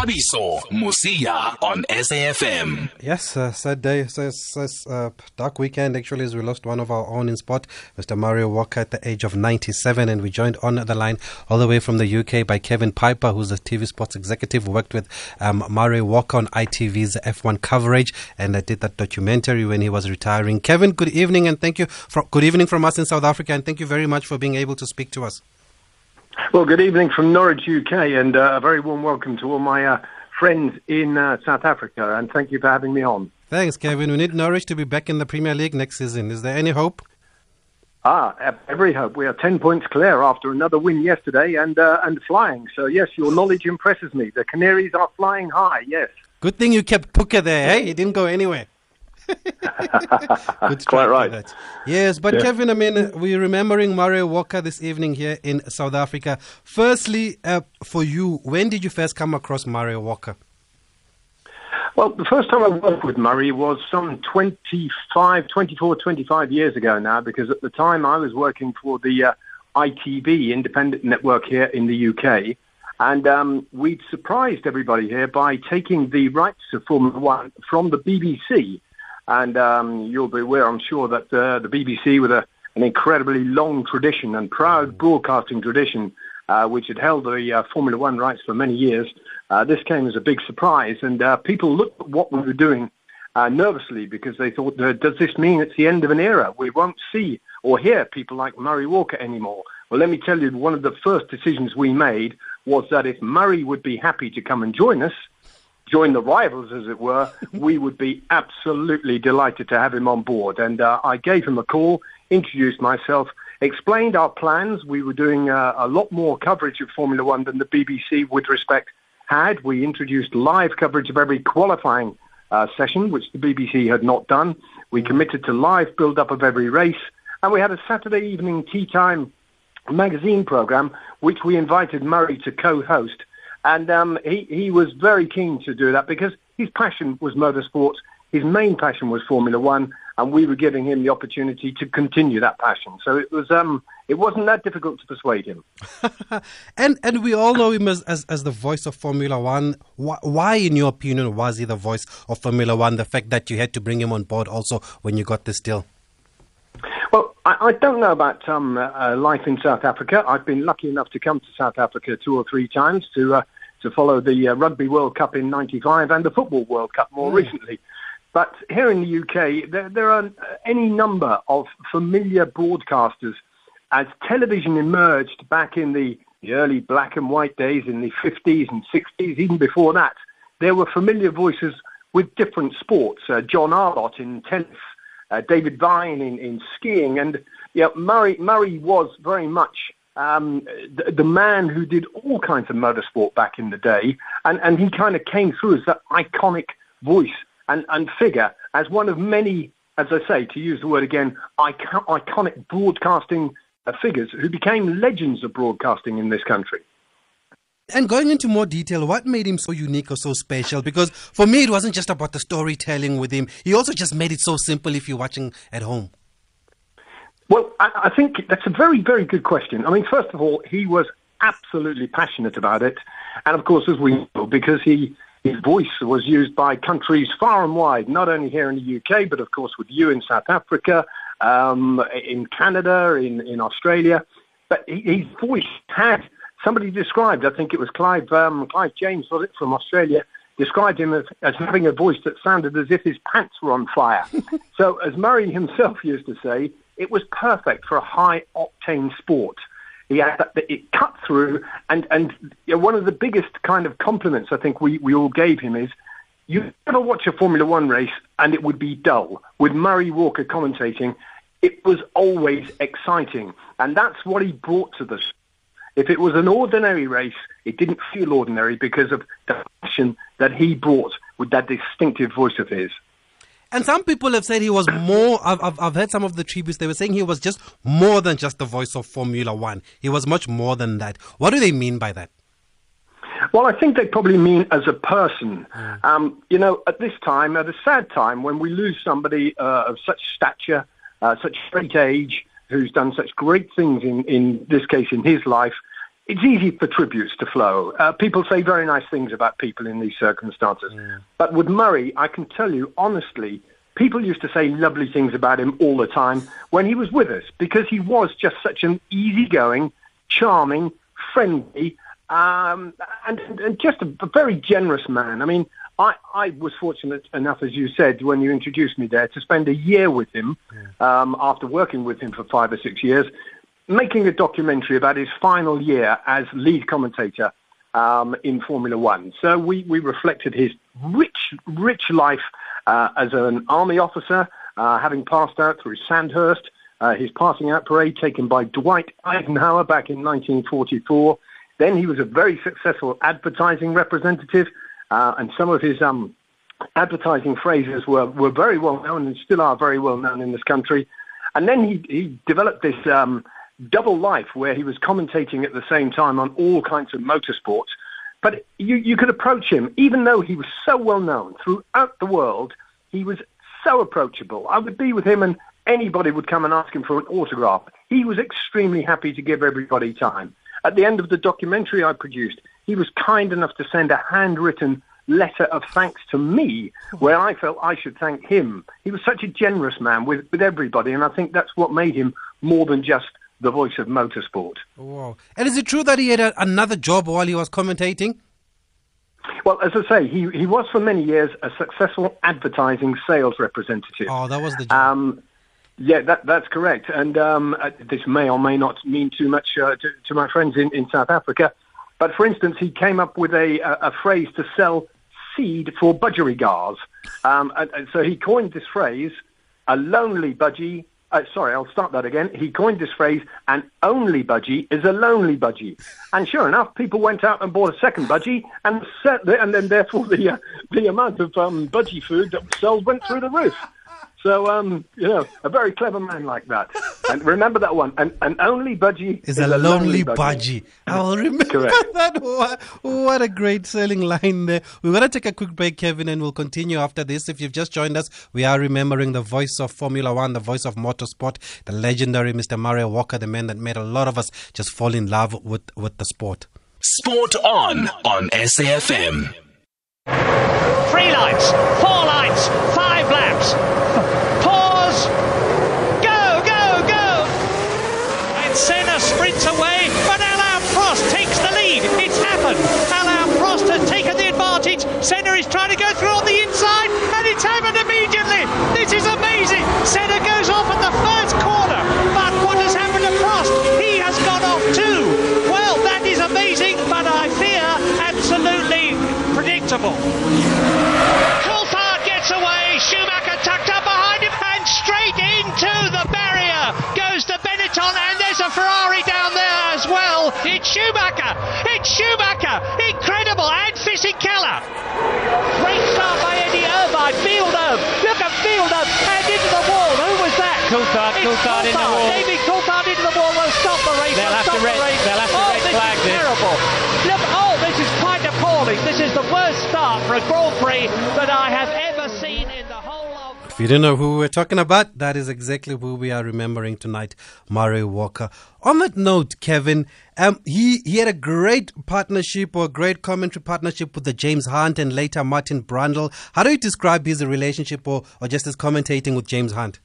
Thabiso Mosia on SAFM. Yes, uh, sad day. It's uh, dark weekend actually as we lost one of our own in sport, Mr. Murray Walker at the age of 97 and we joined on the line all the way from the UK by Kevin Piper who's a TV sports executive who worked with um, Murray Walker on ITV's F1 coverage and I did that documentary when he was retiring. Kevin, good evening and thank you for, good evening from us in South Africa and thank you very much for being able to speak to us. Well, good evening from Norwich, UK, and uh, a very warm welcome to all my uh, friends in uh, South Africa, and thank you for having me on. Thanks, Kevin. We need Norwich to be back in the Premier League next season. Is there any hope? Ah, every hope. We are 10 points clear after another win yesterday and, uh, and flying. So, yes, your knowledge impresses me. The Canaries are flying high, yes. Good thing you kept Pukki there, hey? He didn't go anywhere. Quite right. Yes, but yeah. Kevin, I mean, we're remembering Murray Walker this evening here in South Africa. Firstly, uh, for you, when did you first come across Murray Walker? Well, the first time I worked with Murray was some 25, 24, 25 years ago now, because at the time I was working for the uh, ITV independent network here in the UK. And um, we'd surprised everybody here by taking the rights of Formula One from the BBC and um, you'll be aware, I'm sure, that uh, the BBC, with a, an incredibly long tradition and proud broadcasting tradition, uh, which had held the uh, Formula One rights for many years, uh, this came as a big surprise. And uh, people looked at what we were doing uh, nervously because they thought, does this mean it's the end of an era? We won't see or hear people like Murray Walker anymore. Well, let me tell you, one of the first decisions we made was that if Murray would be happy to come and join us, join the rivals, as it were, we would be absolutely delighted to have him on board. And uh, I gave him a call, introduced myself, explained our plans. We were doing uh, a lot more coverage of Formula One than the BBC, with respect, had. We introduced live coverage of every qualifying uh, session, which the BBC had not done. We committed to live build-up of every race. And we had a Saturday evening tea time magazine program, which we invited Murray to co-host. And um, he, he was very keen to do that because his passion was motorsport. His main passion was Formula One, and we were giving him the opportunity to continue that passion. So it was um, it wasn't that difficult to persuade him. and and we all know him as, as, as the voice of Formula One. Why, why, in your opinion, was he the voice of Formula One? The fact that you had to bring him on board also when you got this deal. Well, I, I don't know about um, uh, life in South Africa. I've been lucky enough to come to South Africa two or three times to uh, to follow the uh, Rugby World Cup in '95 and the Football World Cup more mm. recently. But here in the UK, there, there are any number of familiar broadcasters. As television emerged back in the, the early black and white days in the 50s and 60s, even before that, there were familiar voices with different sports. Uh, John Arlott in tennis, uh, David Vine in, in skiing, and yeah, Murray Murray was very much um, the, the, man who did all kinds of motorsport back in the day, and, and he kind of came through as that iconic voice and, and figure as one of many, as I say, to use the word again, icon, iconic broadcasting uh, figures who became legends of broadcasting in this country. And going into more detail, what made him so unique or so special? Because for me, it wasn't just about the storytelling with him. He also just made it so simple if you're watching at home. Well, I, I think that's a very, very good question. I mean, first of all, he was absolutely passionate about it. And of course, as we know, because he his voice was used by countries far and wide, not only here in the UK, but of course with you in South Africa, um, in Canada, in, in Australia. But his voice had somebody described, I think it was Clive, um, Clive James, was it, from Australia, described him as, as having a voice that sounded as if his pants were on fire. so, as Murray himself used to say, it was perfect for a high octane sport. He had that, it cut through, and and you know, one of the biggest kind of compliments I think we, we all gave him is you never watch a Formula One race and it would be dull. With Murray Walker commentating, it was always exciting, and that's what he brought to the if it was an ordinary race, it didn't feel ordinary because of the passion that he brought with that distinctive voice of his. And some people have said he was more. I've, I've, heard some of the tributes. They were saying he was just more than just the voice of Formula One. He was much more than that. What do they mean by that? Well, I think they probably mean as a person. Mm. Um, you know, at this time, at a sad time, when we lose somebody uh, of such stature, uh, such great age, who's done such great things in, in this case in his life, it's easy for tributes to flow. Uh, people say very nice things about people in these circumstances. But with Murray, I can tell you honestly, people used to say lovely things about him all the time when he was with us because he was just such an easygoing, charming, friendly, um, and, and just a, a very generous man. I mean, I, I was fortunate enough, as you said, when you introduced me there, to spend a year with him um, after working with him for five or six years making a documentary about his final year as lead commentator um, in Formula One. So we, we reflected his rich, rich life uh, as an army officer, uh, having passed out through Sandhurst, uh, his passing out parade taken by Dwight Eisenhower back in 1944. Then he was a very successful advertising representative, uh, and some of his um, advertising phrases were, were very well known and still are very well known in this country. And then he, he developed this um, double life where he was commentating at the same time on all kinds of motorsports. But you, you could approach him, even though he was so well known throughout the world, he was so approachable. I would be with him and anybody would come and ask him for an autograph. He was extremely happy to give everybody time. At the end of the documentary I produced, he was kind enough to send a handwritten letter of thanks to me where I felt I should thank him. He was such a generous man with, with everybody, and I think that's what made him more than just the voice of motorsport. Wow. And is it true that he had a, another job while he was commentating? Well, as I say, he, he was for many years a successful advertising sales representative. Oh, that was the job. Um, yeah, that, that's correct. And um, uh, this may or may not mean too much uh, to, to my friends in, in South Africa. But for instance, he came up with a, a, a phrase to sell seed for budgerigars. Um, and, and so he coined this phrase, a lonely budgie uh, sorry, I'll start that again. He coined this phrase, an only budgie is a lonely budgie. And sure enough, people went out and bought a second budgie, and, set the, and then therefore the, uh, the amount of um, budgie food that was sold went through the roof. So, um, you know, a very clever man like that. And remember that one. An, an only budgie is, is a, a, lonely, lonely budgie. budgie. I'll remember Correct. that. What, what a great selling line there. We're going to take a quick break, Kevin, and we'll continue after this. If you've just joined us, we are remembering the voice of Formula One, the voice of motorsport, the legendary Mr. Murray Walker, the man that made a lot of us just fall in love with, with the sport. Sport on on SAFM. Three lights, four lights, five laps. Pause. Go, go, go. And Senna sprints away, but Alain Prost takes the lead. It's happened. Alain Prost has taken the advantage. Senna is trying to go through on the inside, and it's happened immediately. This is amazing. Senna goes off at the first corner, but what has happened to Prost? He has gone off too. Well, that is amazing, but I fear absolutely predictable. It's Schumacher. It's Schumacher. Incredible. And Fisichella. Great start by Eddie Irvine. Fielder. Look at Fielder. And into the wall. Who was that? Coulthard. It's Coulthard in the wall. David Coulthard into the wall. Will stop the race. They'll have to red- the race. they'll have to oh, red this flag is this. terrible. Look, oh, this is quite appalling. This is the worst start for a Grand Prix that I have you don't know who we're talking about, that is exactly who we are remembering tonight, Murray Walker. On that note, Kevin, um, he, he had a great partnership or a great commentary partnership with the James Hunt and later Martin Brundle. How do you describe his relationship or, or just his commentating with James Hunt?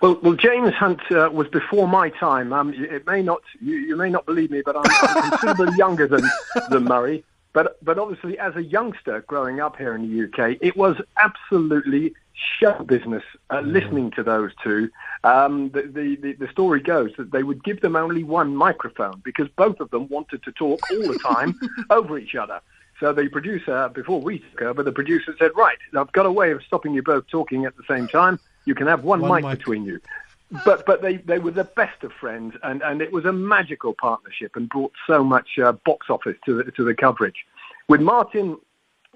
Well, well, James Hunt uh, was before my time. Um, it may not, you, you may not believe me, but I'm, I'm considerably younger than, than Murray. But, but obviously, as a youngster growing up here in the UK, it was absolutely show business uh, listening to those two. Um, the, the, the, the story goes that they would give them only one microphone because both of them wanted to talk all the time over each other. So the producer, before we took over, the producer said, right, I've got a way of stopping you both talking at the same time. You can have one, One mic, mic. between you. But but they, they were the best of friends, and, and it was a magical partnership and brought so much uh, box office to the, to the coverage. With Martin,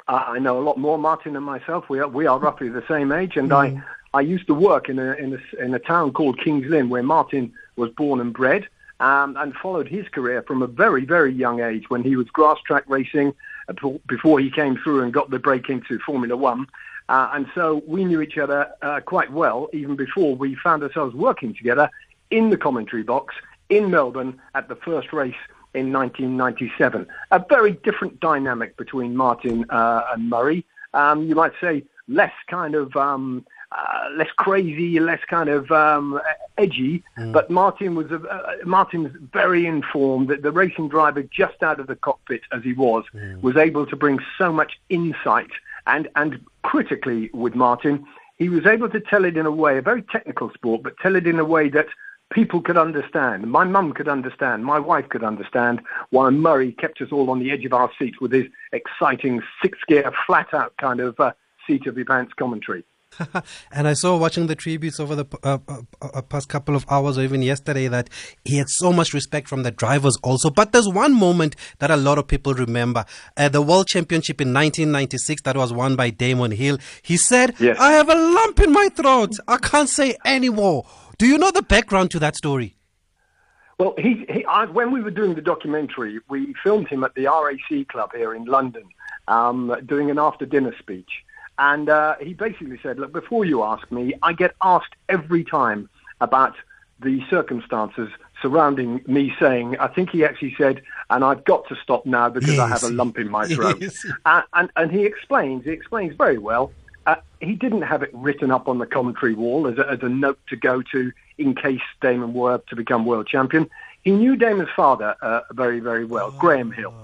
uh, I know a lot more. Martin and myself, we are we are roughly the same age, and I I used to work in a in a in a town called Kings Lynn, where Martin was born and bred, um, and followed his career from a very very young age when he was grass track racing uh, before he came through and got the break into Formula One. Uh, and so we knew each other uh, quite well even before we found ourselves working together in the commentary box in Melbourne at the first race in 1997. A very different dynamic between Martin uh, and Murray. Um, you might say less kind of um, uh, less crazy, less kind of um, edgy. Mm. But Martin was uh, Martin was very informed. That the racing driver, just out of the cockpit as he was, mm. was able to bring so much insight. And and critically with Martin, he was able to tell it in a way, a very technical sport, but tell it in a way that people could understand. My mum could understand. My wife could understand why Murray kept us all on the edge of our seats with his exciting six-gear, flat-out kind of uh, seat of your pants commentary. and I saw watching the tributes over the uh, uh, uh, past couple of hours or even yesterday that he had so much respect from the drivers also. But there's one moment that a lot of people remember. Uh, the World Championship in 1996 that was won by Damon Hill. He said, yes. I have a lump in my throat. I can't say anymore. Do you know the background to that story? Well, he, he I, when we were doing the documentary, we filmed him at the RAC Club here in London um, doing an after-dinner speech. And uh, he basically said, look, before you ask me, I get asked every time about the circumstances surrounding me saying, I think he actually said, and I've got to stop now because yes. I have a lump in my throat. Yes. Uh, and, and he explains, he explains very well. Uh, he didn't have it written up on the commentary wall as a, as a note to go to in case Damon were to become world champion. He knew Damon's father uh, very, very well, oh. Graham Hill.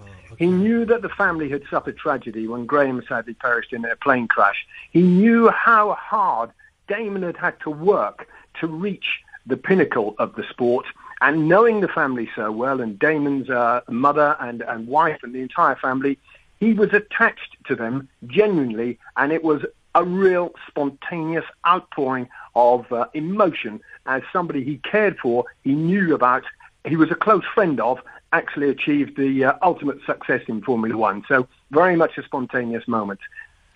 He knew that the family had suffered tragedy when Graham sadly perished in a plane crash. He knew how hard Damon had had to work to reach the pinnacle of the sport. And knowing the family so well, and Damon's uh, mother and, and wife and the entire family, he was attached to them genuinely, and it was a real spontaneous outpouring of uh, emotion as somebody he cared for, he knew about, he was a close friend of, actually achieved the uh, ultimate success in Formula One. So very much a spontaneous moment.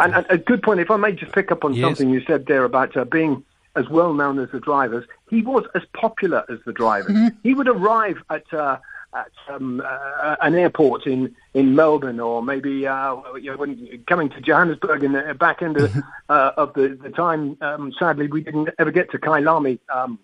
And, and, a good point, if I may just pick up on yes. something you said there about uh, being as well known as the drivers, he was as popular as the drivers. Mm-hmm. He would arrive at, uh, at um, uh, an airport in, in Melbourne or maybe uh, you know, when coming to Johannesburg in the back end of, uh, of the, the time. Um, sadly, we didn't ever get to Kyalami um,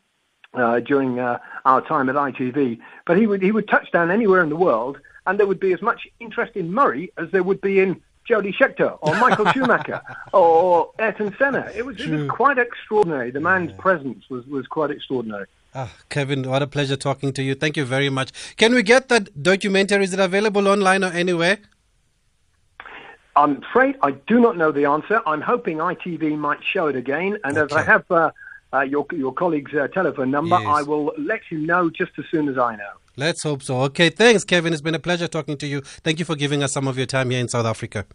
uh, during uh, our time at ITV. But he would he would touch down anywhere in the world, and there would be as much interest in Murray as there would be in Jody Scheckter or Michael Schumacher or Ayrton Senna. It was, it was, quite extraordinary. The man's yeah. presence was, was quite extraordinary. Ah, Kevin, what a pleasure talking to you. Thank you very much. Can we get that documentary? Is it available online or anywhere? I'm afraid I do not know the answer. I'm hoping ITV might show it again. And okay. as I have uh, uh, your your colleague's uh, telephone number. Yes. I will let you know just as soon as I know. Let's hope so. Okay, thanks, Kevin. It's been a pleasure talking to you. Thank you for giving us some of your time here in South Africa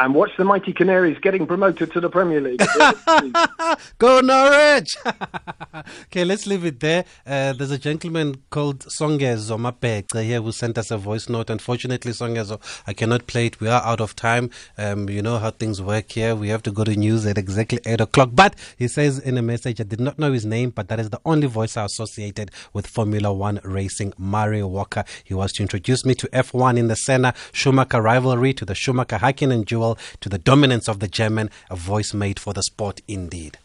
and watch the mighty Canaries getting promoted to the Premier League. Go Norwich! okay, let's leave it there. Uh, there's a gentleman called Songezo Mapekce here who sent us a voice note. Unfortunately, Songezo, I cannot play it. We are out of time. Um, you know how things work here. We have to go to news at exactly 8 o'clock. But he says in a message, I did not know his name, but that is the only voice I associated with Formula One racing, Murray Walker. He was to introduce me to F1 in the Senna Schumacher rivalry, to the Schumacher Hakkinen duel to the dominance of the German, a voice made for the sport indeed.